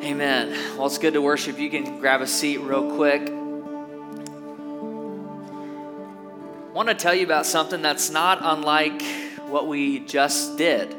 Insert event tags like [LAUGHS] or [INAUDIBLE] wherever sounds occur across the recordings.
Amen. Well, it's good to worship. You can grab a seat real quick. I want to tell you about something that's not unlike what we just did.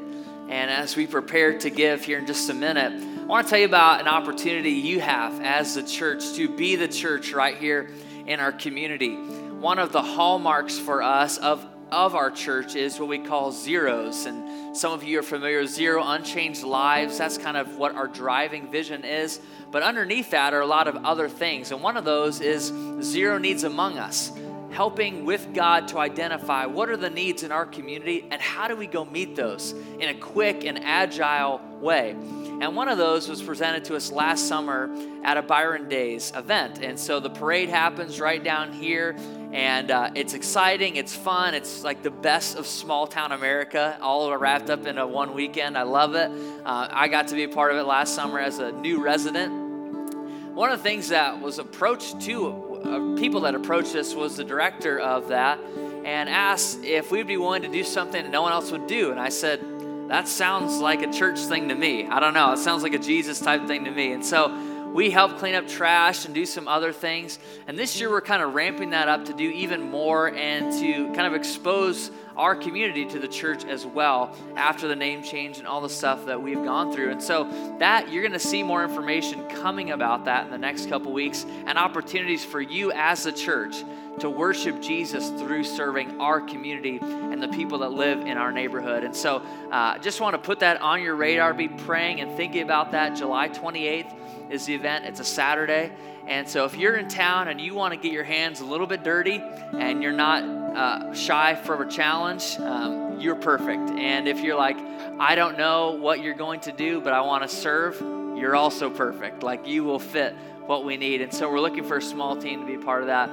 And as we prepare to give here in just a minute, I want to tell you about an opportunity you have as the church to be the church right here in our community. One of the hallmarks for us of, of our church is what we call zeros. And some of you are familiar with Zero Unchanged Lives. That's kind of what our driving vision is. But underneath that are a lot of other things. And one of those is Zero Needs Among Us, helping with God to identify what are the needs in our community and how do we go meet those in a quick and agile way. And one of those was presented to us last summer at a Byron Days event. And so the parade happens right down here and uh, it's exciting, it's fun, it's like the best of small town America, all wrapped up in a one weekend. I love it. Uh, I got to be a part of it last summer as a new resident. One of the things that was approached to uh, people that approached us was the director of that and asked if we'd be willing to do something that no one else would do. And I said, that sounds like a church thing to me. I don't know. It sounds like a Jesus type thing to me. And so we help clean up trash and do some other things. And this year we're kind of ramping that up to do even more and to kind of expose our community to the church as well after the name change and all the stuff that we've gone through. And so that you're going to see more information coming about that in the next couple weeks and opportunities for you as a church to worship Jesus through serving our community and the people that live in our neighborhood. And so I uh, just want to put that on your radar, be praying and thinking about that. July 28th is the event, it's a Saturday. And so if you're in town and you want to get your hands a little bit dirty and you're not uh, shy for a challenge, um, you're perfect. And if you're like, I don't know what you're going to do, but I want to serve, you're also perfect. Like you will fit what we need. And so we're looking for a small team to be part of that.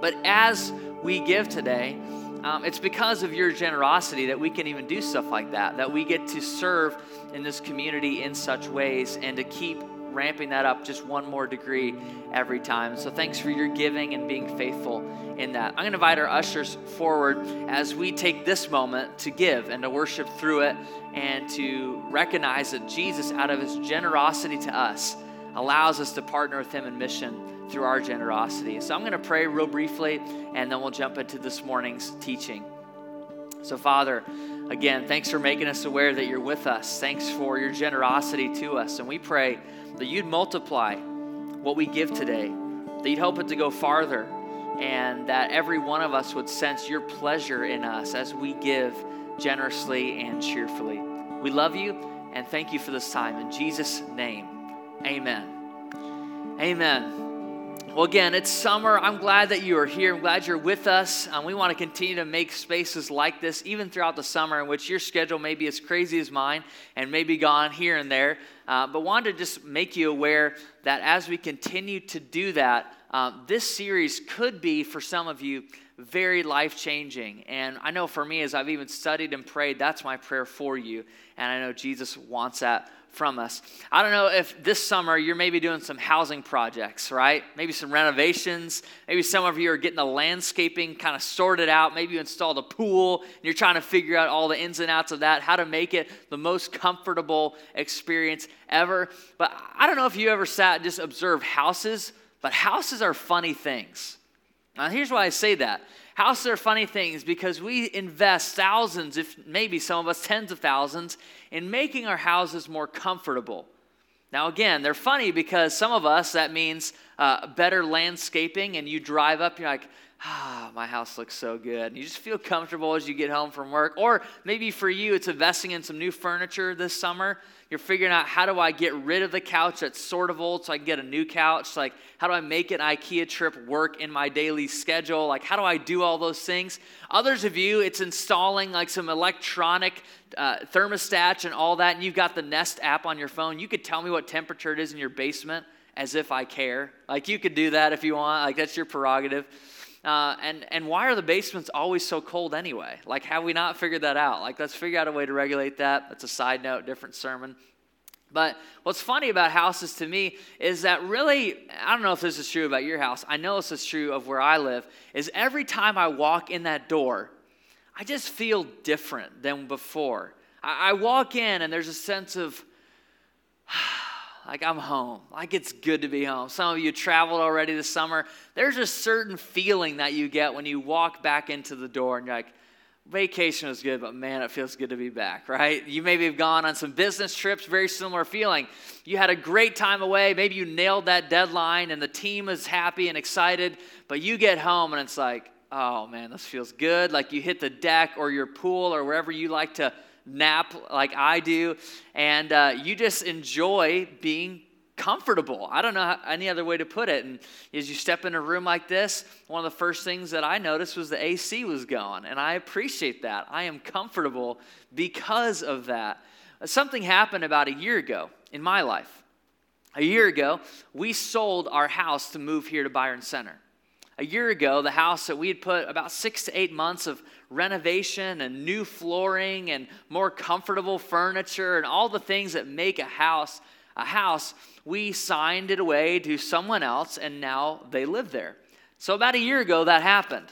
But as we give today, um, it's because of your generosity that we can even do stuff like that, that we get to serve in this community in such ways and to keep ramping that up just one more degree every time. So thanks for your giving and being faithful in that. I'm going to invite our ushers forward as we take this moment to give and to worship through it and to recognize that Jesus, out of his generosity to us, allows us to partner with him in mission through our generosity. So I'm going to pray real briefly and then we'll jump into this morning's teaching. So, Father, again, thanks for making us aware that you're with us. Thanks for your generosity to us. And we pray that you'd multiply what we give today, that you'd help it to go farther, and that every one of us would sense your pleasure in us as we give generously and cheerfully. We love you and thank you for this time. In Jesus' name, amen. Amen. Well, again, it's summer. I'm glad that you are here. I'm glad you're with us. Um, we want to continue to make spaces like this, even throughout the summer, in which your schedule may be as crazy as mine and may be gone here and there. Uh, but wanted to just make you aware that as we continue to do that, um, this series could be for some of you very life changing. And I know for me, as I've even studied and prayed, that's my prayer for you. And I know Jesus wants that from us. I don't know if this summer you're maybe doing some housing projects, right? Maybe some renovations. Maybe some of you are getting the landscaping kind of sorted out. Maybe you installed a pool and you're trying to figure out all the ins and outs of that, how to make it the most comfortable experience ever. But I don't know if you ever sat and just observed houses, but houses are funny things. Now, here's why I say that Houses are funny things because we invest thousands, if maybe some of us tens of thousands, in making our houses more comfortable. Now, again, they're funny because some of us, that means uh, better landscaping, and you drive up, you're like, ah, my house looks so good. You just feel comfortable as you get home from work. Or maybe for you, it's investing in some new furniture this summer. You're figuring out how do I get rid of the couch that's sort of old so I can get a new couch? Like, how do I make an IKEA trip work in my daily schedule? Like, how do I do all those things? Others of you, it's installing like some electronic uh, thermostats and all that, and you've got the Nest app on your phone. You could tell me what temperature it is in your basement as if I care. Like, you could do that if you want. Like, that's your prerogative. Uh, and, and why are the basements always so cold anyway? Like, have we not figured that out? Like, let's figure out a way to regulate that. That's a side note, different sermon. But what's funny about houses to me is that really, I don't know if this is true about your house. I know this is true of where I live, is every time I walk in that door, I just feel different than before. I, I walk in and there's a sense of, [SIGHS] like I'm home. Like it's good to be home. Some of you traveled already this summer. There's a certain feeling that you get when you walk back into the door and you're like, vacation was good, but man, it feels good to be back, right? You maybe have gone on some business trips, very similar feeling. You had a great time away. Maybe you nailed that deadline and the team is happy and excited, but you get home and it's like, oh man, this feels good. Like you hit the deck or your pool or wherever you like to nap like I do, and uh, you just enjoy being comfortable. I don't know how, any other way to put it. And as you step in a room like this, one of the first things that I noticed was the AC was going, and I appreciate that. I am comfortable because of that. Something happened about a year ago in my life. A year ago, we sold our house to move here to Byron Center. A year ago, the house that we had put about six to eight months of renovation and new flooring and more comfortable furniture and all the things that make a house a house, we signed it away to someone else and now they live there. So about a year ago, that happened.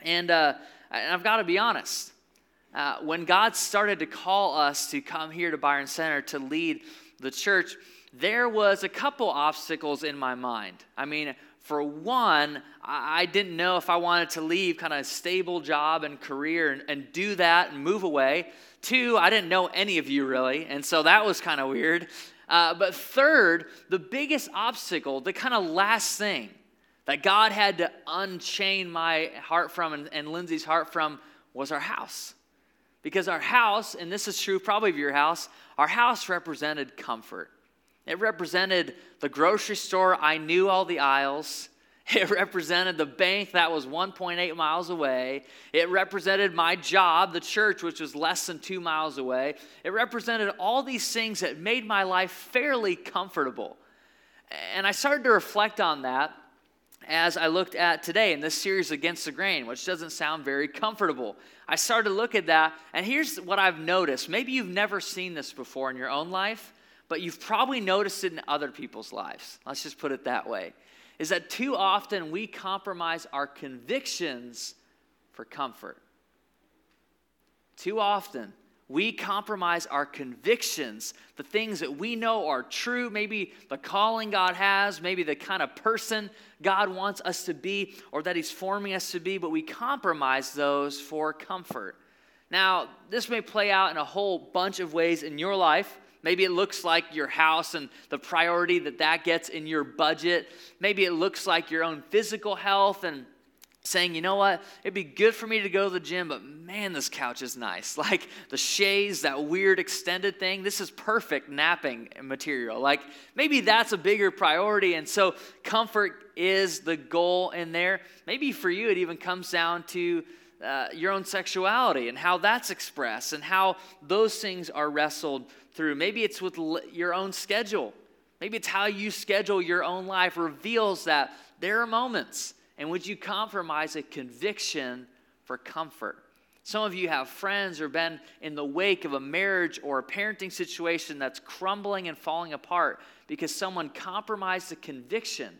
And, uh, and I've got to be honest. Uh, when God started to call us to come here to Byron Center to lead the church, there was a couple obstacles in my mind. I mean, for one, I didn't know if I wanted to leave kind of a stable job and career and, and do that and move away. Two, I didn't know any of you really, and so that was kind of weird. Uh, but third, the biggest obstacle, the kind of last thing that God had to unchain my heart from and, and Lindsay's heart from was our house. Because our house, and this is true probably of your house, our house represented comfort. It represented the grocery store. I knew all the aisles. [LAUGHS] It represented the bank that was 1.8 miles away. It represented my job, the church, which was less than two miles away. It represented all these things that made my life fairly comfortable. And I started to reflect on that as I looked at today in this series, Against the Grain, which doesn't sound very comfortable. I started to look at that, and here's what I've noticed. Maybe you've never seen this before in your own life but you've probably noticed it in other people's lives. Let's just put it that way. Is that too often we compromise our convictions for comfort. Too often we compromise our convictions, the things that we know are true, maybe the calling God has, maybe the kind of person God wants us to be or that He's forming us to be, but we compromise those for comfort. Now, this may play out in a whole bunch of ways in your life. Maybe it looks like your house and the priority that that gets in your budget. Maybe it looks like your own physical health and saying, you know what, it'd be good for me to go to the gym, but man, this couch is nice. [LAUGHS] Like the chaise, that weird extended thing, this is perfect napping material. Like maybe that's a bigger priority. And so comfort is the goal in there. Maybe for you, it even comes down to uh, your own sexuality and how that's expressed and how those things are wrestled through. Maybe it's with your own schedule. Maybe it's how you schedule your own life reveals that there are moments in which you compromise a conviction for comfort. Some of you have friends or been in the wake of a marriage or a parenting situation that's crumbling and falling apart because someone compromised a conviction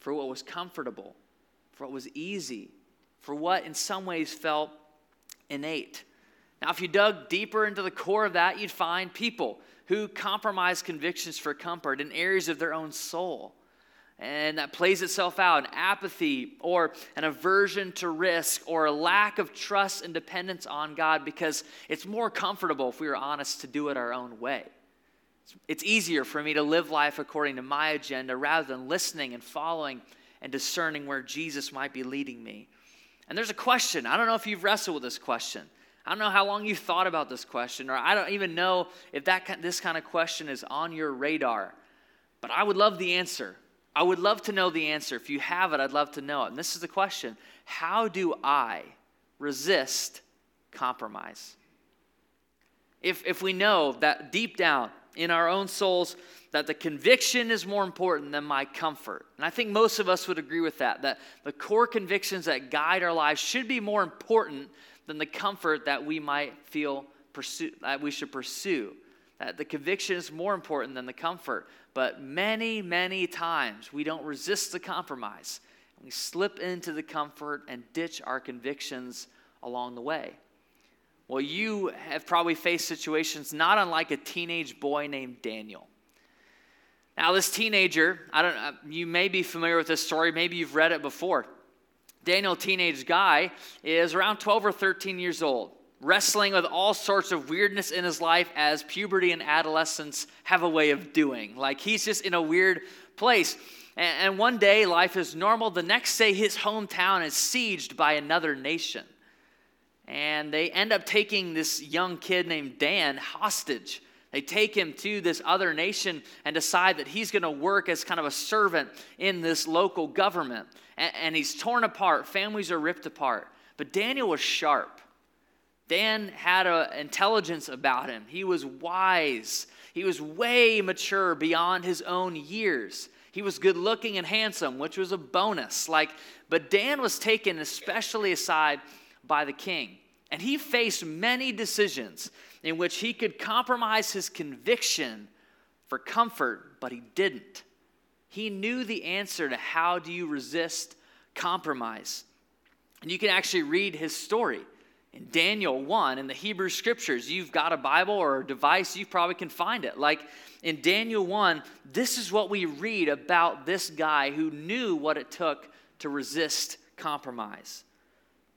for what was comfortable, for what was easy, for what in some ways felt innate. Now, if you dug deeper into the core of that, you'd find people who compromise convictions for comfort in areas of their own soul. And that plays itself out in apathy or an aversion to risk or a lack of trust and dependence on God because it's more comfortable, if we are honest, to do it our own way. It's easier for me to live life according to my agenda rather than listening and following and discerning where Jesus might be leading me. And there's a question. I don't know if you've wrestled with this question. I don't know how long you've thought about this question, or I don't even know if that this kind of question is on your radar. But I would love the answer. I would love to know the answer. If you have it, I'd love to know it. And this is the question How do I resist compromise? If, if we know that deep down in our own souls, that the conviction is more important than my comfort. And I think most of us would agree with that, that the core convictions that guide our lives should be more important than the comfort that we might feel pursue, that we should pursue. That the conviction is more important than the comfort. But many, many times we don't resist the compromise. We slip into the comfort and ditch our convictions along the way. Well, you have probably faced situations not unlike a teenage boy named Daniel. Now, this teenager, I don't uh, you may be familiar with this story, maybe you've read it before. Daniel, teenage guy, is around 12 or 13 years old, wrestling with all sorts of weirdness in his life as puberty and adolescence have a way of doing. Like he's just in a weird place. And, one day life is normal. The next day, his hometown is sieged by another nation. And they end up taking this young kid named Dan hostage they take him to this other nation and decide that he's going to work as kind of a servant in this local government. And, and, he's torn apart, families are ripped apart. But Daniel was sharp. Dan had an intelligence about him, he was wise, he was way mature beyond his own years. He was good looking and handsome, which was a bonus. Like, but Dan was taken especially aside by the king. And he faced many decisions in which he could compromise his conviction for comfort, but he didn't. He knew the answer to how do you resist compromise. And you can actually read his story in Daniel 1 in the Hebrew scriptures. You've got a Bible or a device, you probably can find it. Like in Daniel 1, this is what we read about this guy who knew what it took to resist compromise.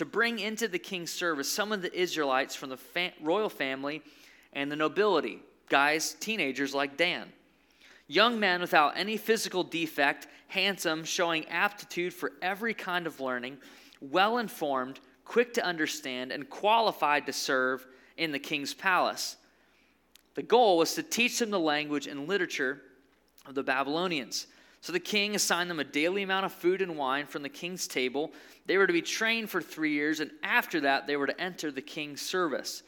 to bring into the king's service some of the Israelites from the royal family and the nobility, guys, teenagers like Dan. Young men without any physical defect, handsome, showing aptitude for every kind of learning, well informed, quick to understand, and qualified to serve in the king's palace. The goal was to teach them the language and literature of the Babylonians so the king assigned them a daily amount of food and wine from the king's table. They were to be trained for three years, and after that, they were to enter the king's service.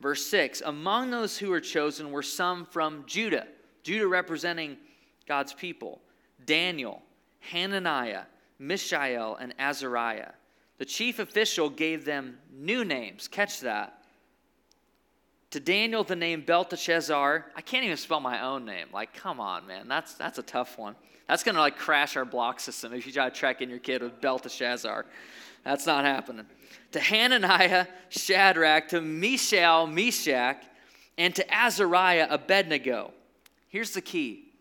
Verse 6 Among those who were chosen were some from Judah, Judah representing God's people Daniel, Hananiah, Mishael, and Azariah. The chief official gave them new names. Catch that. To Daniel, the name Belteshazzar. I can't even spell my own name. Like, come on, man. That's, that's a tough one. That's to like crash our block system if you try to track in your kid with Belteshazzar. That's not happening. To Hananiah, Shadrach, to Mishael, Meshach, and to Azariah, Abednego. Here's the key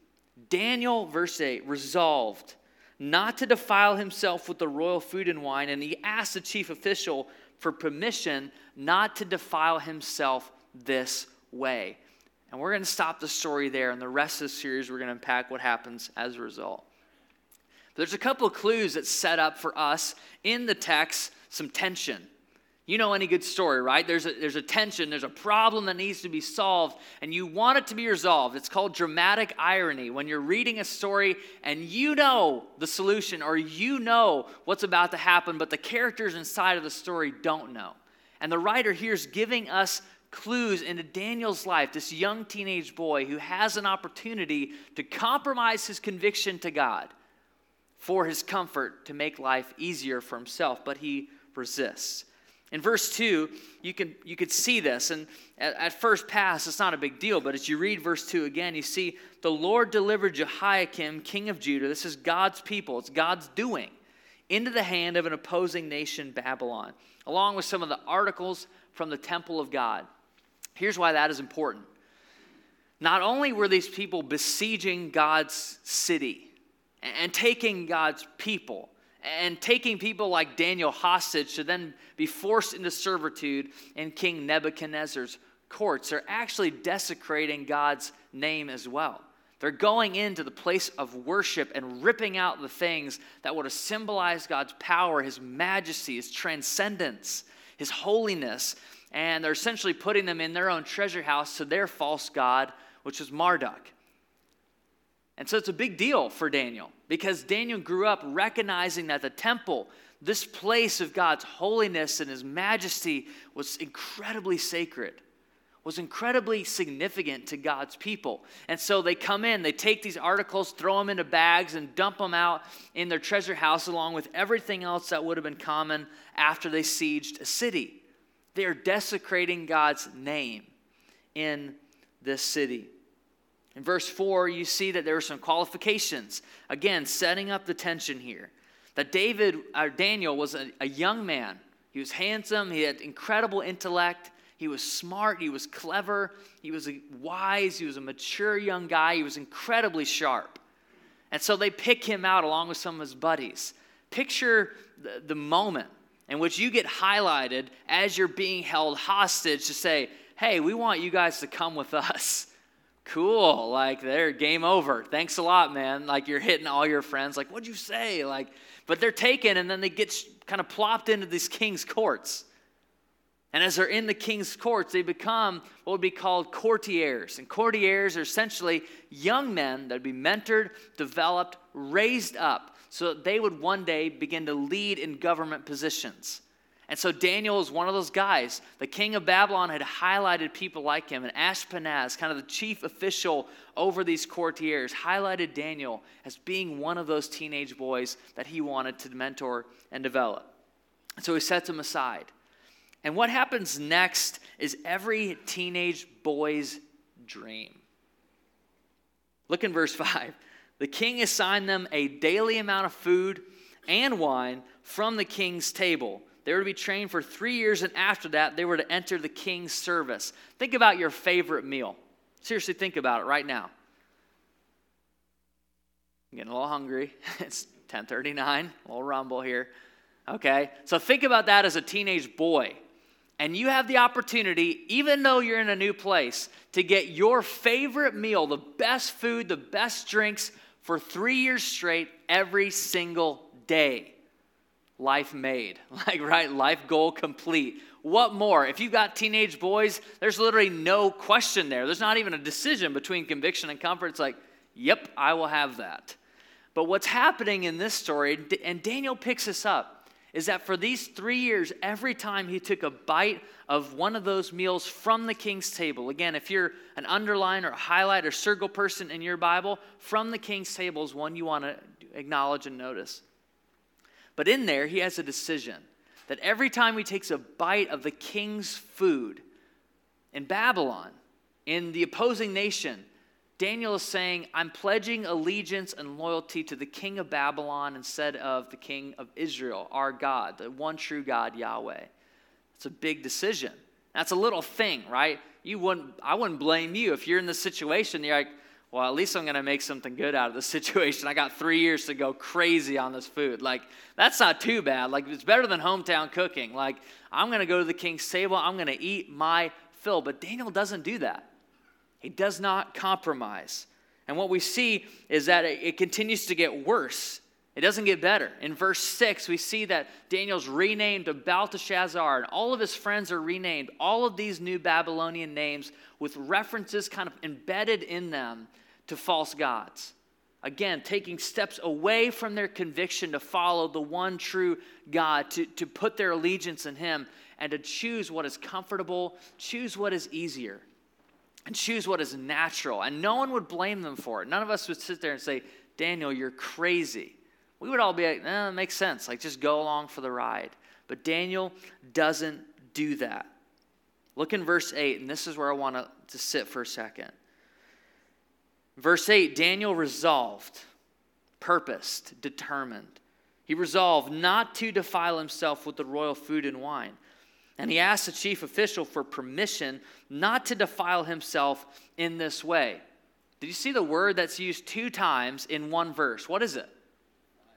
Daniel, verse 8, resolved not to defile himself with the royal food and wine, and he asked the chief official for permission not to defile himself this way. And we're going to stop the story there, and the rest of the series, we're going to unpack what happens as a result. But there's a couple of clues that set up for us in the text some tension. You know any good story, right? There's a, there's a tension, there's a problem that needs to be solved, and you want it to be resolved. It's called dramatic irony. When you're reading a story and you know the solution or you know what's about to happen, but the characters inside of the story don't know. And the writer here is giving us clues into Daniel's life, this young teenage boy who has an opportunity to compromise his conviction to God for his comfort to make life easier for himself, but he resists. In verse 2, you can you could see this, and at, at, first pass, it's not a big deal, but as you read verse 2 again, you see the Lord delivered Jehoiakim, king of Judah. This is God's people, it's God's doing, into the hand of an opposing nation, Babylon, along with some of the articles from the temple of God. Here's why that is important. Not only were these people besieging God's city and taking God's people, and taking people like Daniel hostage to then be forced into servitude in King Nebuchadnezzar's courts. They're actually desecrating God's name as well. They're going into the place of worship and ripping out the things that would have symbolized God's power, His majesty, His transcendence, His holiness and they're essentially putting them in their own treasure house to their false god, which was Marduk. And so it's a big deal for Daniel because Daniel grew up recognizing that the temple, this place of God's holiness and his majesty, was incredibly sacred. was incredibly significant to God's people. And so they come in, they take these articles, throw them into bags, and dump them out in their treasure house along with everything else that would have been common after they sieged a city. They are desecrating God's name in this city. In verse 4, you see that there are some qualifications. Again, setting up the tension here. That David, or Daniel, was a, a young man. He was handsome, he had incredible intellect, he was smart, he was clever, he was wise, he was a mature young guy, he was incredibly sharp. And so they pick him out along with some of his buddies. Picture the, the moment in which you get highlighted as you're being held hostage to say, hey, we want you guys to come with us. [LAUGHS] Cool. Like, they're game over. Thanks a lot, man. Like, you're hitting all your friends. Like, what'd you say? Like, but they're taken and then they get kind of plopped into these king's courts. And as they're in the king's courts, they become what would be called courtiers. And courtiers are essentially young men that would be mentored, developed, raised up so that they would one day begin to lead in government positions. And so Daniel is one of those guys. The king of Babylon had highlighted people like him, and Ashpenaz, kind of the chief official over these courtiers, highlighted Daniel as being one of those teenage boys that he wanted to mentor and develop. So he sets him aside. And what happens next is every teenage boy's dream. Look in verse [LAUGHS] 5. The king assigned them a daily amount of food and wine from the king's table. They were to be trained for three years, and after that, they were to enter the king's service. Think about your favorite meal. Seriously, think about it right now. I'm getting a little hungry. [LAUGHS] It's 10:39, a little rumble here. Okay, so think about that as a teenage boy and you have the opportunity, even though you're in a new place, to get your favorite meal, the best food, the best drinks for three years straight every single day. Life made. [LAUGHS] Like, right? Life goal complete. What more? If you've got teenage boys, there's literally no question there. There's not even a decision between conviction and comfort. It's like, yep, I will have that. But what's happening in this story, and Daniel picks this up, is that for these three years, every time he took a bite of one of those meals from the king's table, again, if you're an underline or highlight or circle person in your Bible, from the king's table is one you want to acknowledge and notice. But in there, he has a decision that every time he takes a bite of the king's food in Babylon, in the opposing nation, Daniel is saying, I'm pledging allegiance and loyalty to the king of Babylon instead of the king of Israel, our God, the one true God, Yahweh. It's a big decision. That's a little thing, right? You wouldn't, I wouldn't blame you if you're in this situation. You're like, well, at least I'm going to make something good out of this [LAUGHS] situation. I got three years to go crazy on this food. Like, that's not too bad. Like, it's better than hometown cooking. Like, I'm going to go to the king's table. I'm going to eat my fill. But Daniel doesn't do that. He does not compromise. And what we see is that it, continues to get worse. It doesn't get better. In verse 6, we see that Daniel's renamed to Belteshazzar, and all of his friends are renamed. All of these new Babylonian names with references kind of embedded in them to false gods. Again, taking steps away from their conviction to follow the one true God, to, to put their allegiance in Him, and to choose what is comfortable, choose what is easier and choose what is natural. And no one would blame them for it. None of us would sit there and say, Daniel, you're crazy. We would all be like, eh, it makes sense. Like, just go along for the ride. But Daniel doesn't do that. Look in verse 8, and this is where I want to sit for a second. Verse 8 Daniel resolved, purposed, determined. He resolved not to defile himself with the royal food and wine and he asked the chief official for permission not to defile himself in this way. Did you see the word that's used two times in one verse? What is it?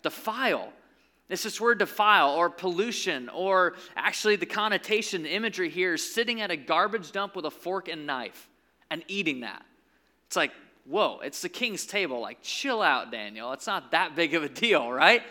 Defile. It's this word defile or pollution, or actually the connotation, the imagery here is sitting at a garbage dump with a fork and knife and eating that. It's like, whoa, it's the king's table. Like, chill out, Daniel. It's not that big of a [LAUGHS] deal, right?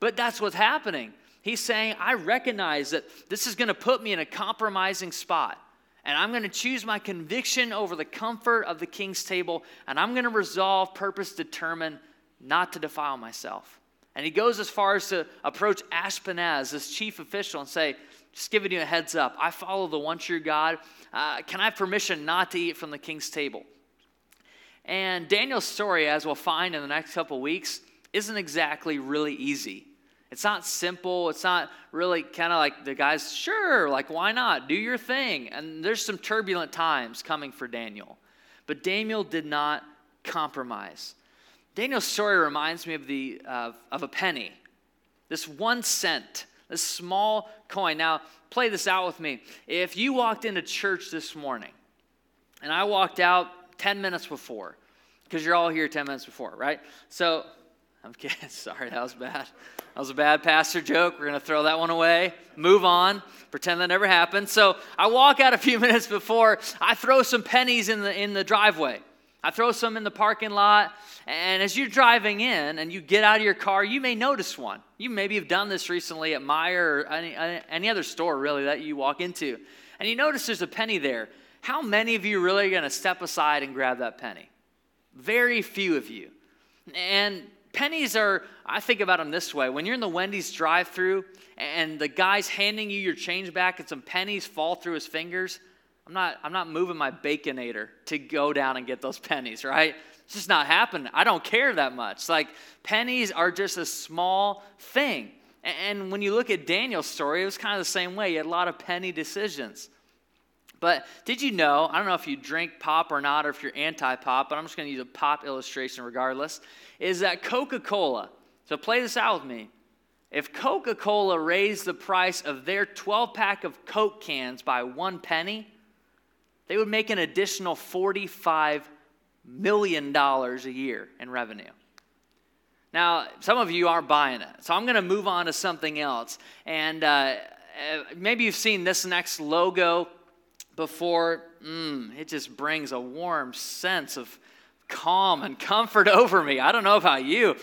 But that's what's happening. He's saying, I recognize that this is going to put me in a compromising spot. And I'm going to choose my conviction over the comfort of the king's table. And I'm going to resolve, purpose, determine not to defile myself. And he goes as far as to approach Ashpenaz, this chief official, and say, Just giving you a heads up. I follow the one true God. Uh, can I have permission not to eat from the king's table? And Daniel's story, as we'll find in the next couple weeks, isn't exactly really easy. It's not simple. It's not really kind of like the guys, sure, like why not? Do your thing. And there's some turbulent times coming for Daniel. But Daniel did not compromise. Daniel's story reminds me of, the, uh, of a penny, this one cent, this small coin. Now, play this out with me. If you walked into church this morning and I walked out 10 minutes before, because you're all here 10 minutes before, right? So, I'm kidding. [LAUGHS] Sorry, that was bad. That was a bad pastor joke. We're going to throw that one away. Move on. Pretend that never happened. So I walk out a few [LAUGHS] minutes before. I throw some pennies in the in the driveway. I throw some in the parking lot. And as you're driving in and you get out of your car, you may notice one. You maybe have done this recently at Meijer or any, any other store, really, that you walk into. And you notice there's a penny there. How many of you really are going to step aside and grab that penny? Very few of you. And pennies are, I think about them this way. When you're in the Wendy's drive through and the guy's handing you your change back and some pennies fall through his fingers, I'm not, I'm not moving my baconator to go down and get those pennies, right? It's just not happening. I don't care that much. Like, pennies are just a small thing. And when you look at Daniel's story, it was kind of the same way. He had a lot of penny decisions. But did you know? I don't know if you drink pop or not, or if you're anti pop, but I'm just going to use a pop illustration regardless. Is that Coca Cola? So play this out with me. If Coca Cola raised the price of their 12 pack of Coke cans by one penny, they would make an additional $45 million a year in revenue. Now, some of you aren't buying it, so I'm going to move on to something else. And uh, uh, maybe you've seen this next logo before. Mm, it just brings a warm sense of calm and comfort [LAUGHS] over me. I don't know about you.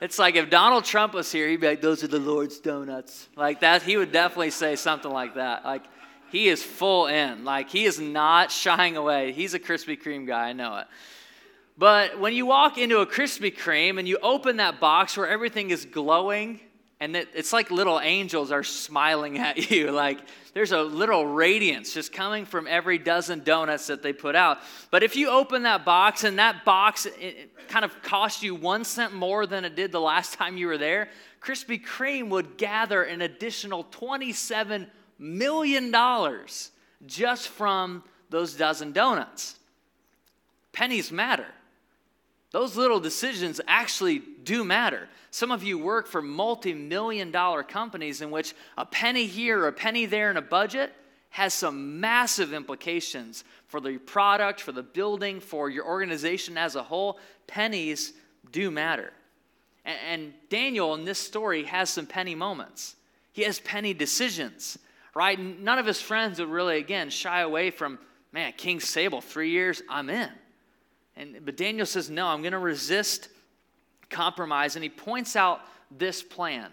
It's like if Donald Trump was here, he'd be like, Those are the Lord's donuts. Like that, he would definitely say something like that. Like, he is full in. Like, he is not shying away. He's a Krispy Kreme guy, I know it. But when you walk into a Krispy Kreme and you open that box where everything is glowing, and it's like little angels are smiling at you, [LAUGHS] like, there's a little radiance just coming from every dozen donuts that they put out. But if you open that box and that box kind of cost you one cent more than it did the last [LAUGHS] time you were there, Krispy Kreme would gather an additional $27 million just from those dozen donuts. Pennies matter. Those little decisions actually do matter. Some of you work for multi million dollar companies in which a penny here or a penny there in a budget has some massive implications for the product, for the building, for your organization as a whole. Pennies do matter. And, Daniel in this story has some penny moments. He has penny decisions, right? None of his friends would really, again, shy away from, man, king's table, three years, I'm in. And, but Daniel says, no, I'm going to resist compromise. And he points out this plan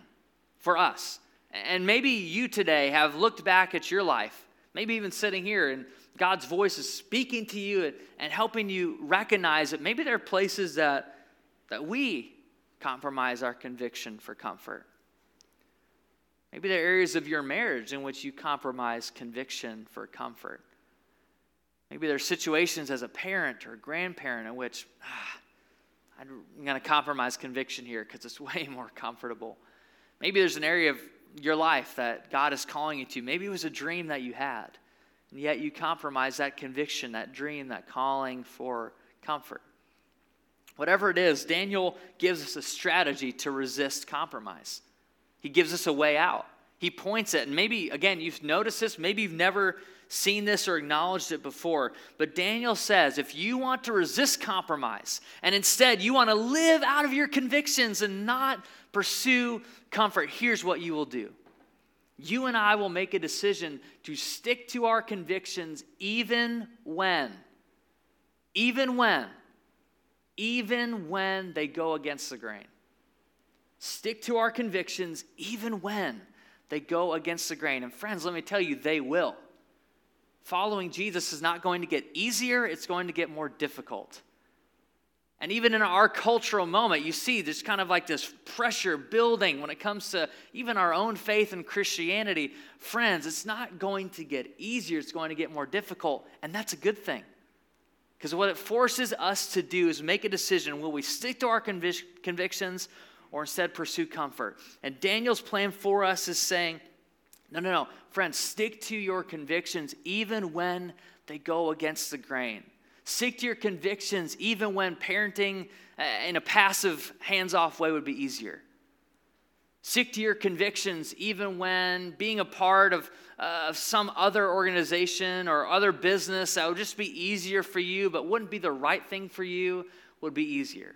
for us. And maybe you today have looked back at your life, maybe even sitting here, and God's voice is speaking to you and helping you recognize that maybe there are places that, that we compromise our conviction for comfort. Maybe there are areas of your marriage in which you compromise conviction for comfort. Maybe there are situations as a parent or a grandparent in which ah, I'm going to compromise conviction here because it's [LAUGHS] way more comfortable. Maybe there's an area of your life that God is calling you to. Maybe it was a dream that you had, and yet you compromise that conviction, that dream, that calling for comfort. Whatever it is, Daniel gives us a strategy to resist compromise. He gives us a way out. He points it, and maybe, again, you've noticed this, maybe you've never seen this or acknowledged it before, but Daniel says if you want to resist compromise and instead you want to live out of your convictions and not pursue comfort, here's what you will do. You and I will make a decision to stick to our convictions even when, even when, even when they go against the grain. Stick to our convictions even when they go against the grain. And friends, let me tell you, they will following Jesus is not going to get easier, it's going to get more difficult. And even in our cultural moment, you see there's kind of like this pressure building when it comes to even our own faith and Christianity. Friends, it's not going to get easier, it's going to get more difficult, and that's a good thing. Because what it forces us to do is make a decision will we stick to our convic- convictions or instead pursue comfort? And Daniel's plan for us is saying, no, no, no. Friends, stick to your convictions even when they go against the grain. Stick to your convictions even when parenting uh, in a passive, hands off way would be easier. Stick to your convictions even when being a part of, uh, of some other organization or other business that would just be easier for you but wouldn't be the right thing for you would be easier.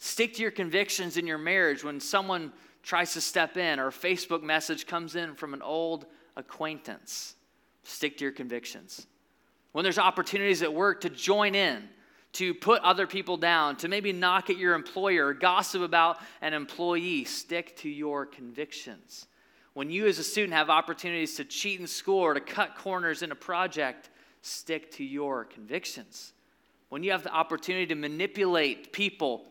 Stick to your convictions in your marriage when someone tries to step in or a Facebook message comes in from an old acquaintance. Stick to your convictions. When there's opportunities at work to join in, to put other people down, to maybe knock at your employer or gossip about an employee, stick to your convictions. When you as a student have opportunities to cheat in school or to cut corners in a project, stick to your convictions. When you have the opportunity to manipulate people,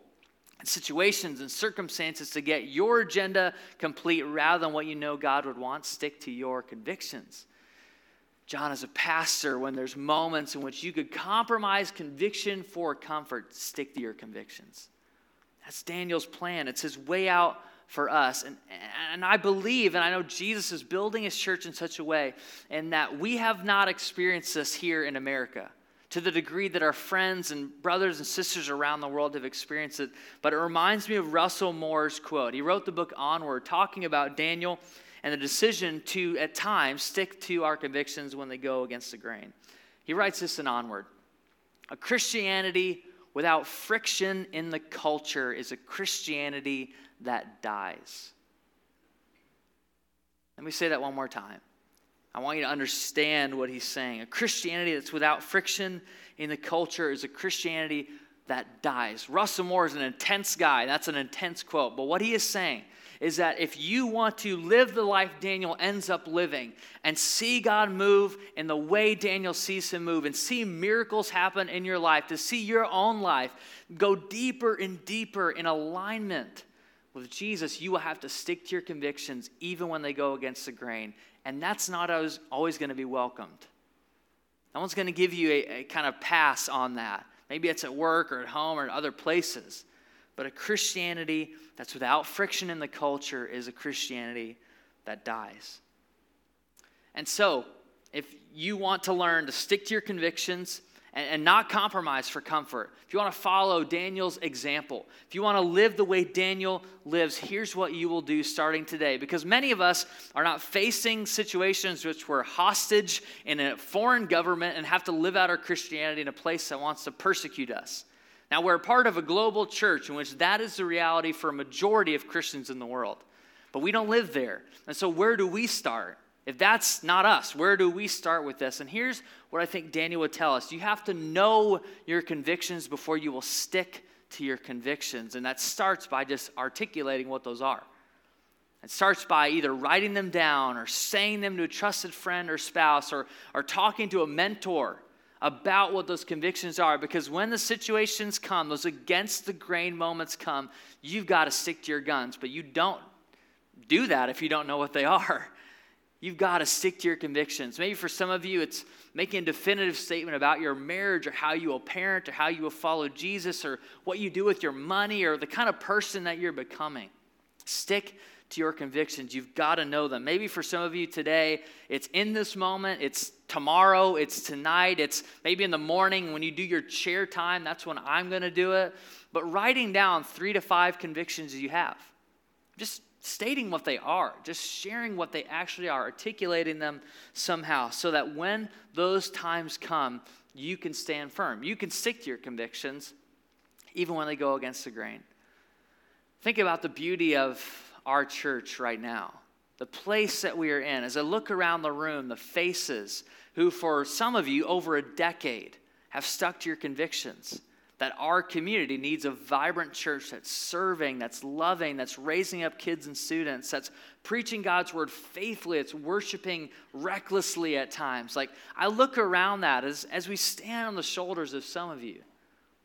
situations, and circumstances to get your agenda complete rather than what you know God would want, stick to your convictions. John, as a pastor, when there's moments in which you could compromise conviction for comfort, stick to your convictions. That's Daniel's plan. It's his way out for us. And, and I believe, and I know Jesus is building his church in such a way, and that we have not experienced this here in America to the degree that our friends and brothers and sisters around the world have experienced it. But it reminds me of Russell Moore's quote. He wrote the book Onward, talking about Daniel and the decision to, at times, stick to our convictions when they go against the grain. He writes this in Onward A Christianity without friction in the culture is a Christianity that dies. Let me say that one more time. I want you to understand what he's saying. A Christianity that's without friction in the culture is a Christianity that dies. Russell Moore is an intense guy. That's an intense quote. But what he is saying is that if you want to live the life Daniel ends up living and see God move in the way Daniel sees him move and see miracles happen in your life, to see your own life go deeper and deeper in alignment with Jesus, you will have to stick to your convictions even when they go against the grain. And that's not always, always going to be welcomed. No one's going to give you a, a kind of pass on that. Maybe it's at work or at home or in other places. But a Christianity that's without friction in the culture is a Christianity that dies. And so, if you want to learn to stick to your convictions and, and not compromise for comfort, if you want to follow Daniel's example, if you want to live the way Daniel lives, here's what you will do starting today. Because many of us are not facing situations which we're hostage in a foreign government and have to live out our Christianity in a place that wants to persecute us. Now, we're part of a global church in which that is the reality for a majority of Christians in the world. But we don't live there. And so, where do we start? If that's not us, where do we start with this? And here's what I think Daniel would tell us you have to know your convictions before you will stick to your convictions. And that starts by just articulating what those are. It starts by either writing them down or saying them to a trusted friend or spouse or, or talking to a mentor about what those convictions are because when the situations come, those against the grain moments come, you've got to stick to your guns. But you don't do that if you don't know what they [LAUGHS] are. You've got to stick to your convictions. Maybe for some of you, it's making a definitive statement about your marriage or how you will parent or how you will follow Jesus or what you do with your money or the kind of person that you're becoming. Stick to your convictions. You've got to know them. Maybe for some of you today, it's in this moment, it's tomorrow, it's tonight, it's maybe in the morning when you do your chair time. That's when I'm going to do it. But writing down three to five convictions you have, just stating what they are, just sharing what they actually are, articulating them somehow, so that when those times come, you can stand firm. You can stick to your convictions, even when they go against the grain. Think about the beauty of our church right now, the place that we are in. As I look around the room, the faces who, for some of you, over a decade, have stuck to your convictions that our community needs a vibrant church that's serving, that's loving, that's raising up kids and students, that's preaching God's word faithfully, it's worshiping recklessly at times. Like, I look around that as, as we stand on the shoulders of some of you.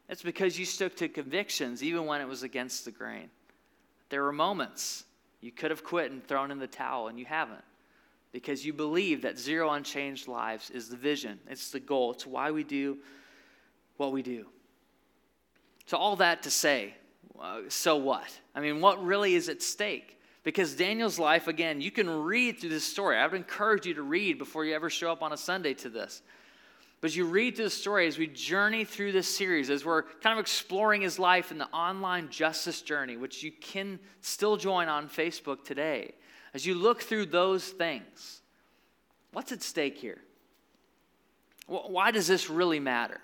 It's because you stuck to convictions even when it was against the grain. There were moments you could have quit and thrown in the towel, and you haven't because you believe that zero unchanged lives is the vision, it's the goal, it's why we do what we do. So, all that to say, uh, so what? I mean, what really is at stake? Because Daniel's life, again, you can read through this story. I would encourage you to read before you ever show up on a Sunday to this. But as you read through the story as we journey through this series, as we're kind of exploring his life in the online justice journey, which you can still join on Facebook today. As you look through those things, what's at stake here? Why does this really matter?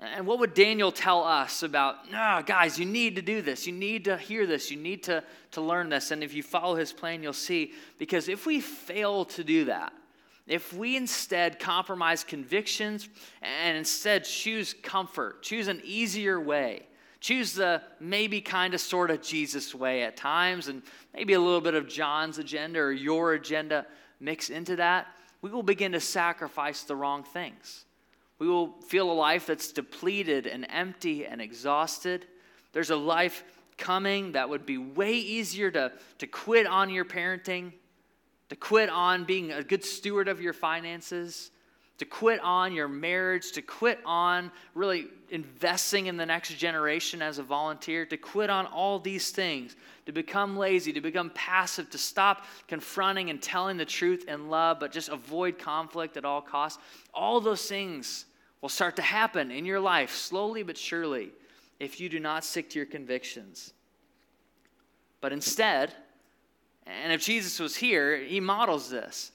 And what would Daniel tell us about, no, guys, you need to do this. You need to hear this. You need to, to learn this. And if you follow his plan, you'll see. Because if we fail to do that, if we instead compromise convictions and instead choose comfort, choose an easier way, choose the maybe kind of sort of Jesus way at times, and maybe a little bit of John's agenda or your agenda mix into that, we will begin to sacrifice the wrong things. We will feel a life that's depleted and empty and exhausted. There's a life coming that would be way easier to, to quit on your parenting to quit on being a good steward of your finances, to quit on your marriage, to quit on really investing in the next generation as a volunteer, to quit on all these things, to become lazy, to become passive, to stop confronting and telling the truth in love, but just avoid conflict at all costs. All those things will start to happen in your life slowly but surely if you do not stick to your convictions. But instead, and if Jesus was here, he models this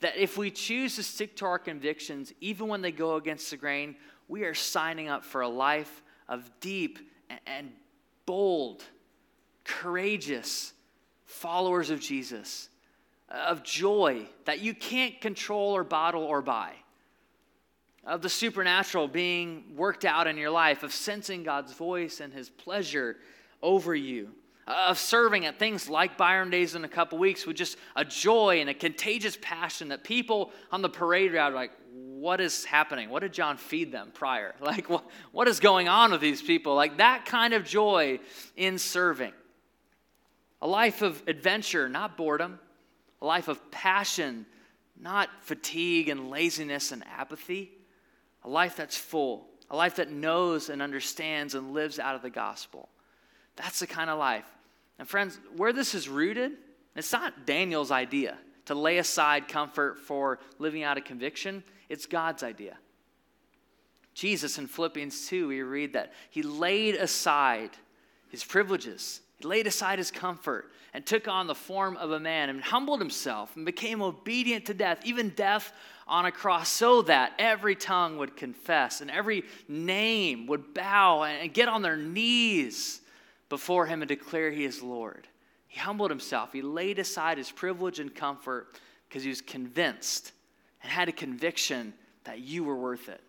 that if we choose to stick to our convictions, even when they go against the grain, we are signing up for a life of deep and bold, courageous followers of Jesus, of joy that you can't control or bottle or buy, of the supernatural being worked out in your life, of sensing God's voice and his pleasure over you of serving at things like Byron Days in a couple weeks with just a joy and a contagious passion that people on the parade route are like, what is happening? What did John feed them prior? [LAUGHS] Like, what, what is going on with these people? Like, that kind of joy in serving. A life of adventure, not boredom. A life of passion, not fatigue and laziness and apathy. A life that's full. A life that knows and understands and lives out of the gospel. That's the kind of life. And friends, where this is rooted, it's not Daniel's idea to lay aside comfort for living out a conviction, it's God's idea. Jesus in Philippians 2, we read that he laid aside his privileges, he laid aside his comfort, and took on the form of a man and humbled himself and became obedient to death, even death on a cross, so that every tongue would confess and every name would bow and get on their knees before him and declare he is Lord. He humbled himself. He laid aside his privilege and comfort because he was convinced and had a conviction that you were worth it.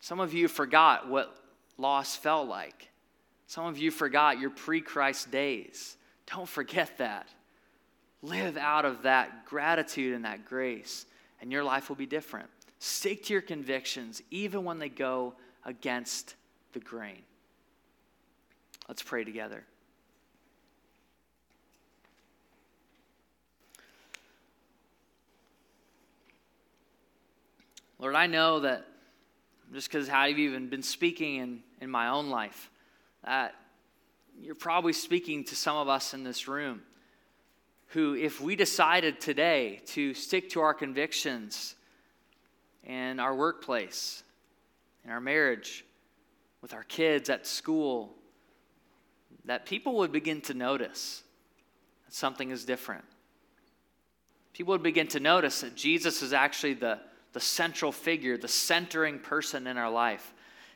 Some of you forgot what loss felt like. Some of you forgot your pre Christ days. Don't forget that. Live out of that gratitude and that grace, and your life will be different. Stick to your convictions, even when they go against the grain. Let's pray together. Lord, I know that just because I've even been speaking in, in my own life, that you're probably speaking to some of us in this room who, if we decided today to stick to our convictions in our workplace, in our marriage, with our kids at school, that people would begin to notice that something is different. People would begin to notice that Jesus is actually the, the central figure, the centering person in our life.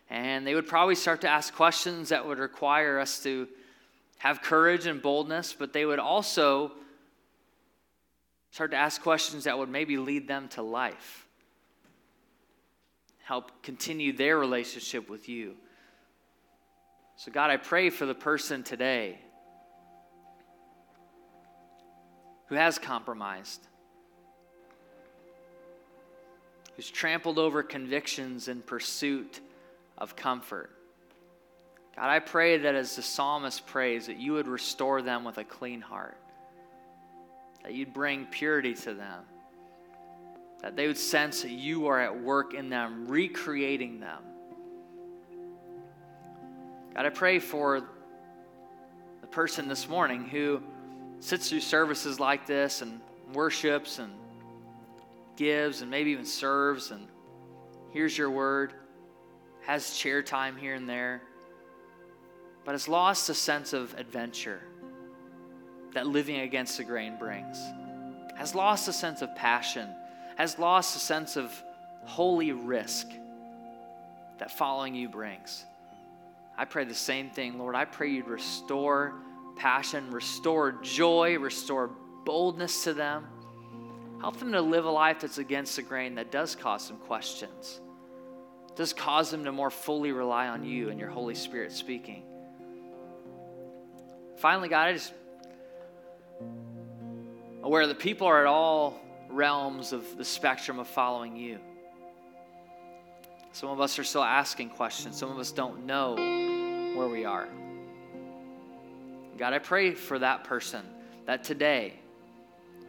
And they would probably start to ask questions that would require us to have courage and boldness, but they would also start to ask questions that would maybe lead them to life, help continue their relationship with you. So, God, I pray for the person today who has compromised, who's trampled over convictions in pursuit of comfort. God, I pray that as the psalmist prays, that you would restore them with a clean heart, that you'd bring purity to them, that they would sense that you are at work in them, recreating them. God, I pray for the person this morning who sits through services like this and worships and gives and maybe even serves and hears your word, has chair time here and there, but has lost a sense of adventure that living against the grain brings, has lost a sense of passion, has lost a sense of holy risk that following you brings. I pray the same thing, Lord. I pray you'd restore passion, restore joy, restore boldness to them. Help them to live a life that's against the grain that does cause some questions, does cause them to more fully rely on you and your Holy Spirit speaking. Finally, God, I just aware that people are at all realms of the spectrum of following you. Some of us are still asking questions. Some of us don't know where we are. God, I pray for that person that today,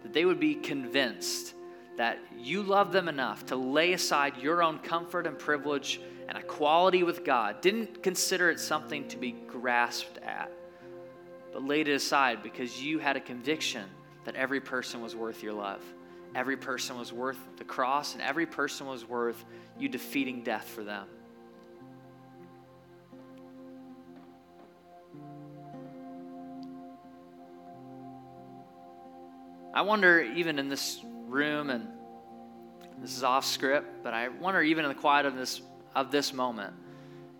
that they would be convinced that you love them enough to lay aside your own comfort and privilege and equality with God. Didn't consider it something to be grasped at, but laid it aside because you had a conviction that every person was worth your love. Every person was worth the cross, and every person was worth you defeating death for them. I wonder, even in this room, and this is off script, but I wonder, even in the quiet of this, of this moment,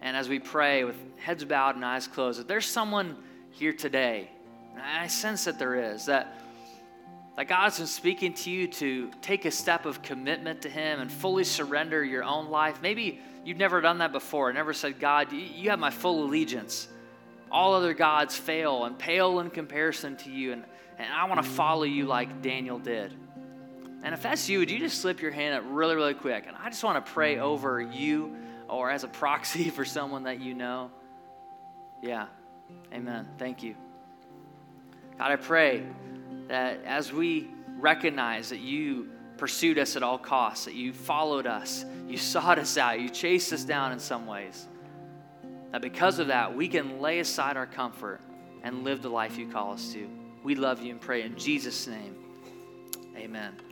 and as we pray with heads bowed and eyes closed, that there's someone here today, and I sense that there is, that, that God's been speaking to you to take a step of commitment to Him and fully surrender your own life. Maybe you've never done that before, never said, God, you have my full allegiance. All other gods fail and pale in comparison to you. And and I want to follow you like Daniel did. And if that's you, would you just slip your hand up really, really quick? And I just want to pray over you or as a proxy [LAUGHS] for someone that you know. Yeah. Amen. Thank you. God, I pray that as we recognize that you pursued us at all costs, that you followed us, you sought us out, you chased us down in some ways, that because of that, we can lay aside our comfort and live the life you call us to. We love you and pray in Jesus' name. Amen.